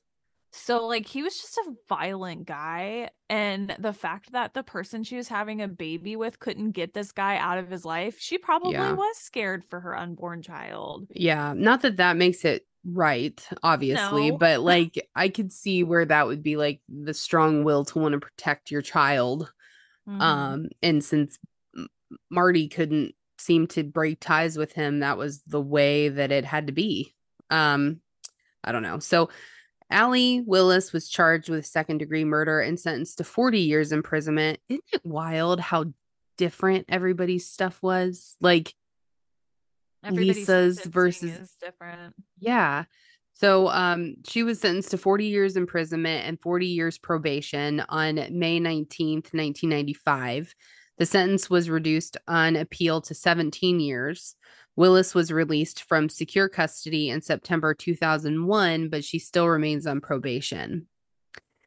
so like he was just a violent guy and the fact that the person she was having a baby with couldn't get this guy out of his life, she probably yeah. was scared for her unborn child. Yeah, not that that makes it right, obviously, no. but *laughs* like I could see where that would be like the strong will to want to protect your child. Mm-hmm. Um and since Marty couldn't seem to break ties with him, that was the way that it had to be. Um I don't know. So Ali Willis was charged with second degree murder and sentenced to 40 years imprisonment. Isn't it wild how different everybody's stuff was? Like Everybody's Lisa's versus different. Yeah. So um she was sentenced to 40 years imprisonment and 40 years probation on May 19th, 1995. The sentence was reduced on appeal to 17 years. Willis was released from secure custody in September 2001, but she still remains on probation.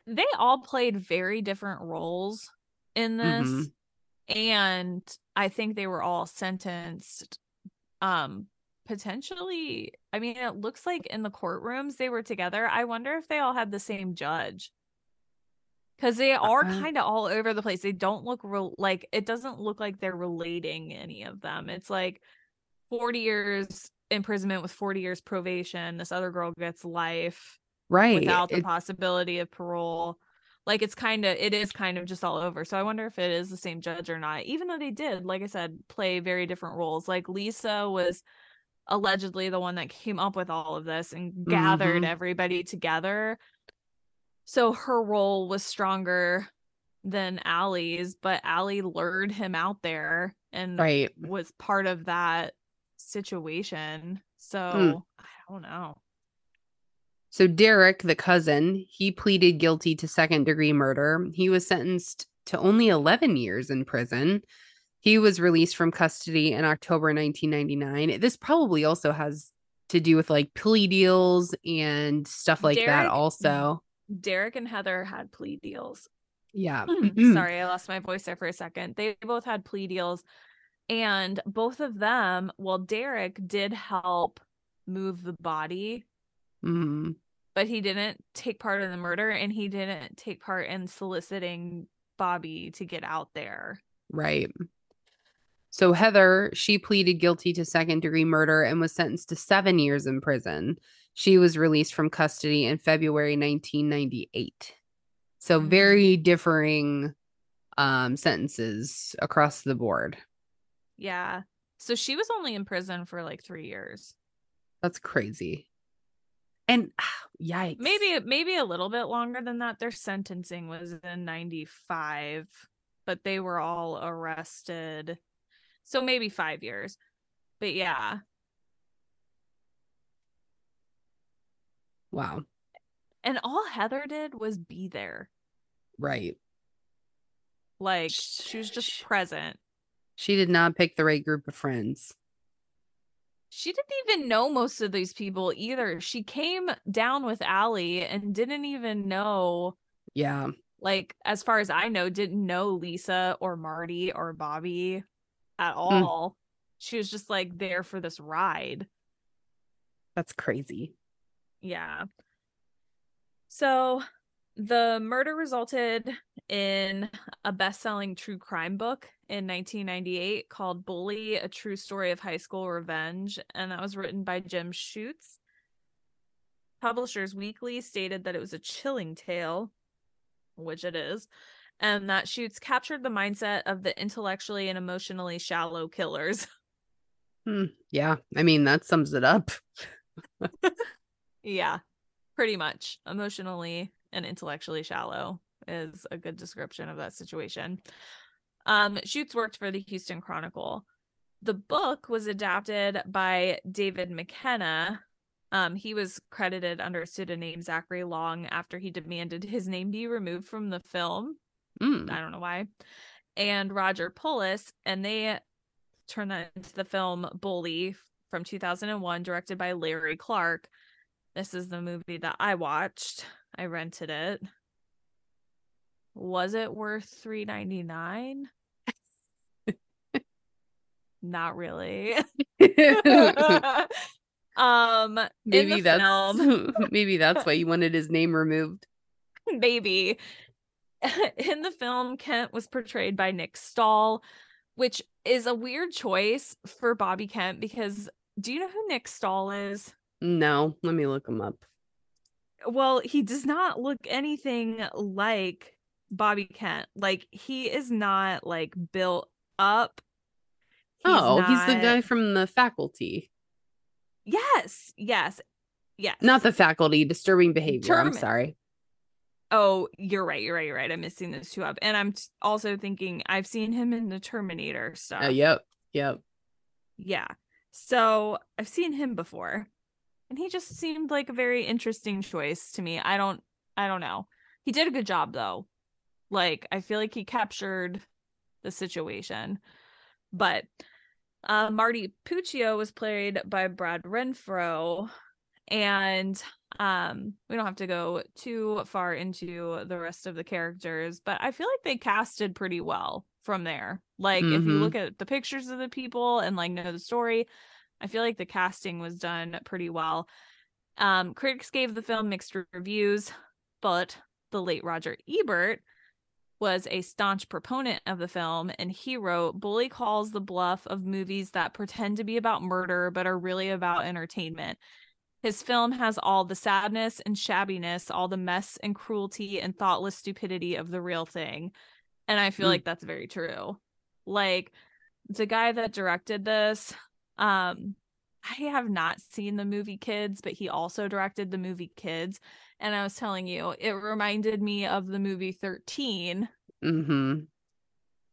They all played very different roles in this. Mm-hmm. And I think they were all sentenced um potentially I mean it looks like in the courtrooms they were together. I wonder if they all had the same judge. because they are Uh-uh. kind of all over the place. They don't look real like it doesn't look like they're relating any of them. It's like 40 years imprisonment with 40 years probation. This other girl gets life right. without the It- possibility of parole. Like it's kind of it is kind of just all over. So I wonder if it is the same judge or not. Even though they did, like I said, play very different roles. Like Lisa was allegedly the one that came up with all of this and gathered Mhm. everybody together. So her role was stronger than Ali's, but Ali lured him out there and right. was part of that situation. So Hmm. I don't know. So Derek, the cousin, he pleaded guilty to second degree murder. He was sentenced to only 11 years in prison. He was released from custody in October 1999. This probably also has to do with like plea deals and stuff like that also. Derek and Heather had plea deals. Yeah. Sorry, I lost my voice there for a second. They both had plea deals. And both of them, well, Derek did help move the body, Mhm. but he didn't take part in the murder and he didn't take part in soliciting Bobby to get out there. Right. So Heather, she pleaded guilty to second degree murder and was sentenced to seven years in prison. She was released from custody in February 1998. So Mhm. very differing um sentences across the board. Yeah. So she was only in prison for like three years. That's crazy. And *sighs* yikes. Maybe maybe a little bit longer than that. Their sentencing was in 95, but they were all arrested. So maybe 5 years. But yeah, wow. and all Heather did was be there. Right. Like she was just present. She did not pick the right group of friends. She didn't even know most of these people either. She came down with Ali and didn't even know Yeah. like as far as I know, didn't know Lisa or Marty or Bobby at hmm. all. She was just like there for this ride. That's crazy. Yeah. So the murder resulted in a best-selling true crime book in 1998 called Bully: A True Story of High School Revenge, and that was written by Jim Schutz. Publishers Weekly stated that it was a chilling tale, which it is, and that Schutz captured the mindset of the intellectually and emotionally shallow killers. *laughs* Hmm. Yeah. I mean, that sums it up. *laughs* Yeah, pretty much. Emotionally and intellectually shallow is a good description of that situation. Um, Schutz worked for the Houston Chronicle. The book was adapted by David McKenna. Um, he was credited under a pseudonym Zachary Long after he demanded his name be removed from the film. Mm. I don't know why. And Roger Pullis, and they turned that into the film Bully from 2001, directed by Larry Clark. This is the movie that I watched. I rented it. Was it worth three ninety nine? *laughs* Not really. *laughs* *laughs* um, maybe that's maybe that's why you wanted his name removed. maybe in the film kent was portrayed by nick stahl which is a weird choice for bobby kent because do you know who nick stahl is No, let me look him up. Well he does not look anything like bobby kent like he is not like built up oh, he's the guy from the faculty. yes yes yes Not the faculty, disturbing behavior. I'm sorry. Oh, you're right. You're right. You're right. I'm missing those two up. And I'm t- also thinking I've seen him in the Terminator uh, stuff. Oh, yep. Yep. Yeah. So I've seen him before. And he just seemed like a very interesting choice to me. I don't I don't know. He did a good job though. Like I feel like he captured the situation. But uh Marty Puccio was played by Brad Renfro and um we don't have to go too far into the rest of the characters, but I feel like they casted pretty well from there. Like if you Mhm. look at the pictures of the people and like know the story, I feel like the casting was done pretty well. Um critics gave the film mixed reviews, but the late Roger Ebert was a staunch proponent of the film, and he wrote Bully calls the bluff of movies that pretend to be about murder but are really about entertainment. His film has all the sadness and shabbiness, all the mess and cruelty and thoughtless stupidity of the real thing. And I feel mm. like that's very true. Like the guy that directed this, um, I have not seen the movie Kids, but he also directed the movie Kids. And I was telling you, it reminded me of the movie 13. Mm-hmm.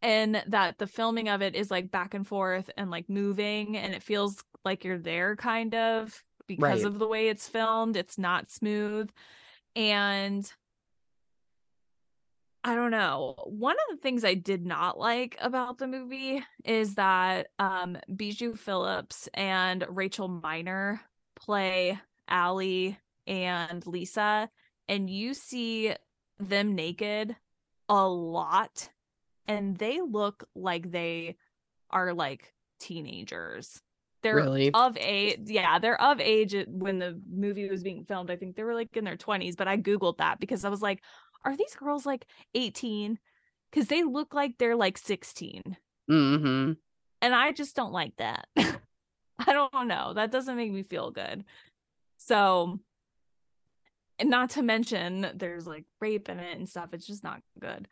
And that the filming of it is like back and forth and like moving, and it feels like you're there kind of because right. of the way it's filmed. It's not smooth. And I don't know. One of the things I did not like about the movie is that um Bijou Phillips and Rachel Miner play Ali and Lisa, and you see them naked a lot, and they look like they are like teenagers. They're really? of age. Yeah, they're of age when the movie was being filmed. I think they were like in their 20s, but I Googled that because I was like, are these girls like 18? Because they look like they're like 16. Mm-hmm. And I just don't like that. *laughs* I don't know. That doesn't make me feel good. So, and not to mention there's like rape in it and stuff. It's just not good.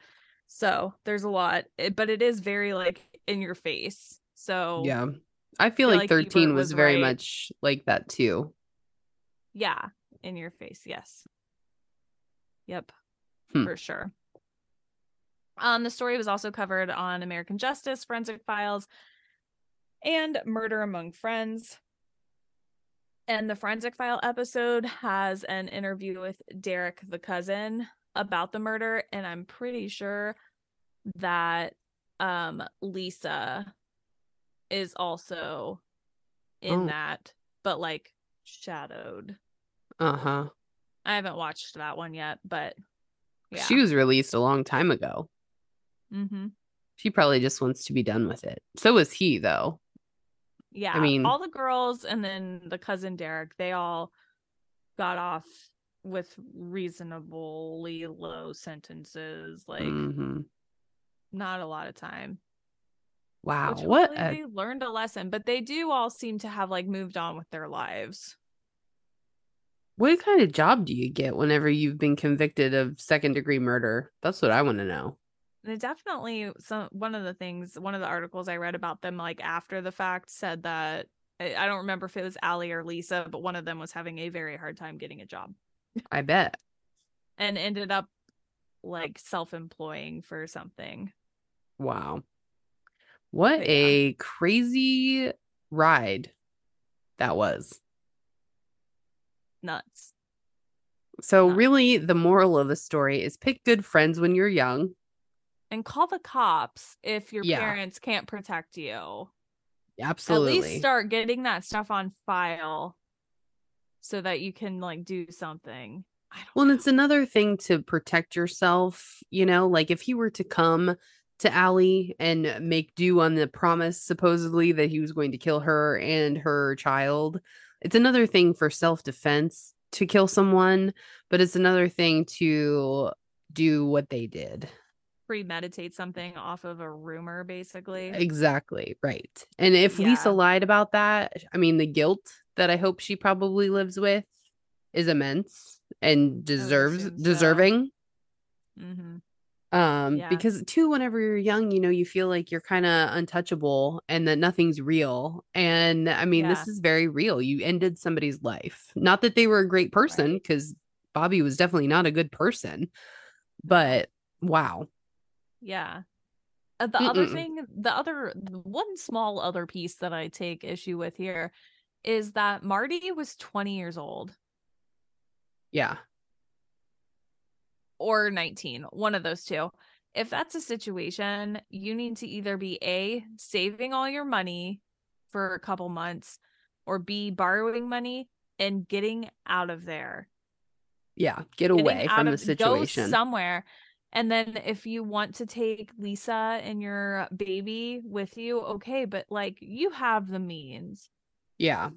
So there's a lot, but it is very like in your face. So yeah, I feel, I feel like, like 13 was, was very right. much like that too. Yeah, in your face. Yes. Yep hmm. for sure. Um, the story was also covered on American Justice, Forensic Files, and Murder Among Friends. And the Forensic File episode has an interview with Derek, the cousin, about the murder. And I'm pretty sure that um, Lisa is also in oh. that, but like shadowed. Uh huh. I haven't watched that one yet, but yeah. She was released a long time ago. Mm-hmm. She probably just wants to be done with it. So was he, though. Yeah. I mean, all the girls and then the cousin Derek, they all got off with reasonably low sentences. Like, mm-hmm. not a lot of time. Wow. what? A... They learned a lesson, but they do all seem to have like moved on with their lives what kind of job do you get whenever you've been convicted of second degree murder? That's what I want to know. Definitely some one of the things one of the articles I read about them like after the fact said that I don't remember if it was Ali or Lisa, but one of them was having a very hard time getting a job. I bet. and ended up like self-employing for something. Wow. What yeah. a crazy ride that was nuts. So, nuts. really, the moral of the story is pick good friends when you're young and call the cops if your yeah. parents can't protect you. Absolutely. At least start getting that stuff on file so that you can like do something. Well, know. it's another thing to protect yourself, you know, like if he were to come to Ali and make do on the promise supposedly that he was going to kill her and her child, it's another thing for self-defense to kill someone but it's another thing to do what they did. Premeditate something off of a rumor basically. Exactly right. And if yeah. lisa lied about that i mean the guilt that i hope she probably lives with is immense and deserves so. deserving. Mm-hmm um yeah. because too whenever you're young you know you feel like you're kind of untouchable and that nothing's real and i mean yeah. this is very real you ended somebody's life not that they were a great person because right. bobby was definitely not a good person but wow yeah uh, the Mm-mm. other thing the other one small other piece that i take issue with here is that marty was 20 years old yeah or 19, one of those two. If that's a situation, you need to either be A, saving all your money for a couple months, or B, borrowing money and getting out of there. Yeah, get away from of, the situation. Go somewhere. And then if you want to take Lisa and your baby with you, okay, but like you have the means. Yeah.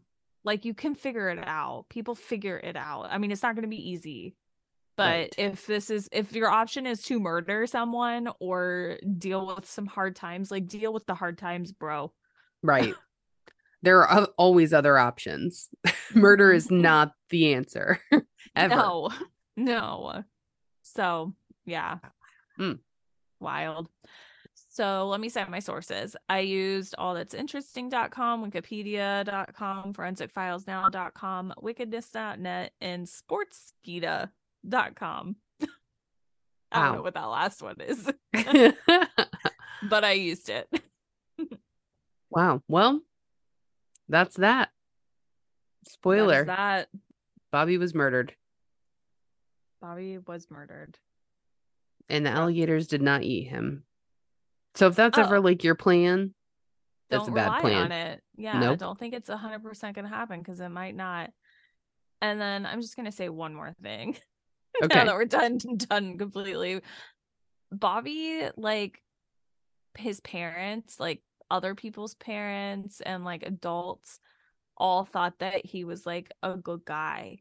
Like you can figure it out. People figure it out. I mean, it's not going to be easy, But Right. if this is if your option is to murder someone or deal with some hard times, like deal with the hard times, bro. Right. there are always other options. *laughs* Murder is not the answer *laughs* ever. No. *laughs* No. So, yeah. Mm. Wild. So, let me cite my sources. I used all that's interesting.com, wikipedia.com, forensicfilesnow.com, wickedness.net, and sportskeeda.com. I don't know what that last one is, *laughs* but I used it. wow. Well, that's that. Spoiler That Bobby was murdered, Bobby was murdered. and the alligators did not eat him. So if that's ever Oh. like your plan, that's don't a bad rely plan. on it. Yeah, I don't think it's a hundred percent gonna happen because it might not. And then I'm just gonna say one more thing. *laughs* *laughs* Okay. now that we're done *laughs* done completely. Bobby, like his parents, like other people's parents and like adults all thought that he was like a good guy.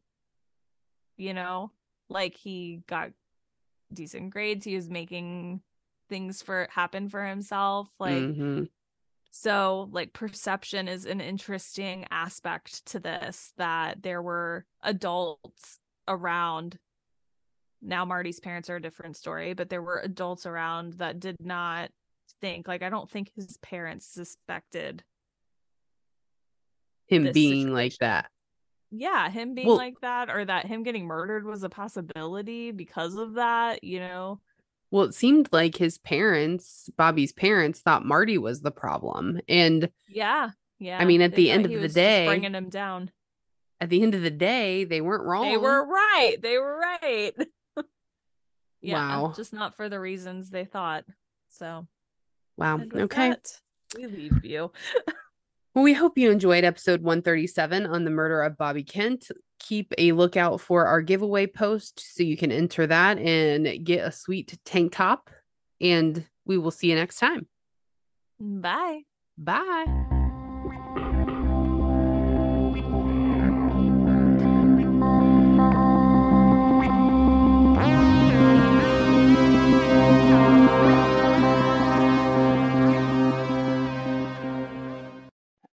You know? Like he got decent grades, he was making things for happen for himself. Like Mhm. so, like, perception is an interesting aspect to this that there were adults around. Now, Marty's parents are a different story, but there were adults around that did not think, like, I don't think his parents suspected, him being like that. yeah, him being Well- like that or that him getting murdered was a possibility because of that, you know? Well, it seemed like his parents, Bobby's parents, thought Marty was the problem. And Yeah. Yeah. I mean, at they the end of the day- bringing him down. at the end of the day, they weren't wrong. They were right. They were right. *laughs* yeah, Wow. just not for the reasons they thought. So, Wow. Okay. that, we leave you. *laughs* Well, we hope you enjoyed episode 137 on the murder of Bobby Kent. Keep a lookout for our giveaway post so you can enter that and get a sweet tank top. And we will see you next time. Bye. Bye.